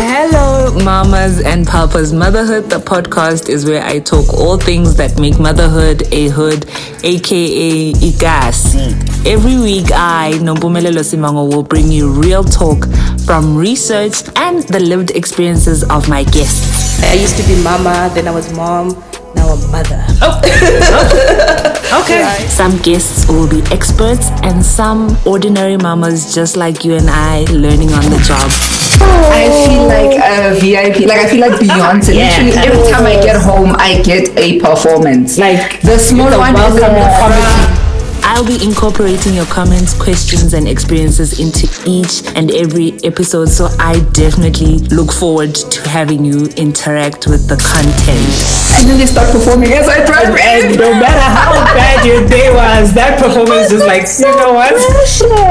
Hello, mamas and papas. Motherhood, the podcast, is where I talk all things that make motherhood a hood, aka igas. Hmm. Every week, I, Nompumelelo Simango, will bring you real talk from research and the lived experiences of my guests. I used to be mama, then I was mom, now I'm mother. Oh. Okay. Some guests will be experts and some ordinary mamas just like you and I learning on the job. I feel like a VIP. Like I feel like Beyonce. Literally every time I get home, I get a performance. Like, the small the one is a welcome comedy. I'll be incorporating your comments, questions, and experiences into each and every episode, so I definitely look forward to having you interact with the content. And then they start performing as I drive. and no matter how bad your day was, that performance is like, you know what?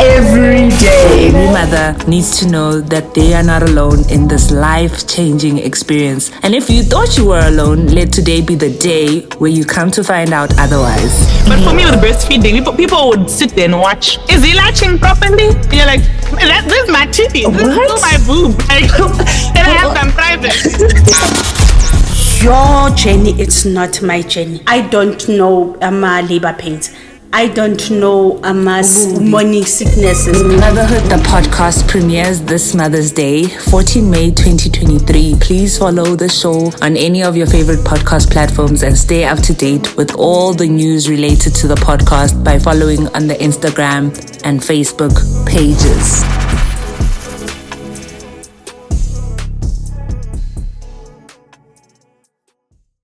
every day. Every mother needs to know that they are not alone in this life changing experience. And if you thought you were alone, let today be the day where you come to find out otherwise. But for me with breastfeeding, people, people would sit there and watch. Is he latching properly? And you're like, that, this is my titty. This is my boob. Like, Your journey, it's not my journey. I don't know um, uh, labor pains. I don't know um, uh, s- morning sicknesses. Motherhood, the podcast premieres this Mother's Day, 14 May 2023. Please follow the show on any of your favorite podcast platforms and stay up to date with all the news related to the podcast by following on the Instagram and Facebook pages.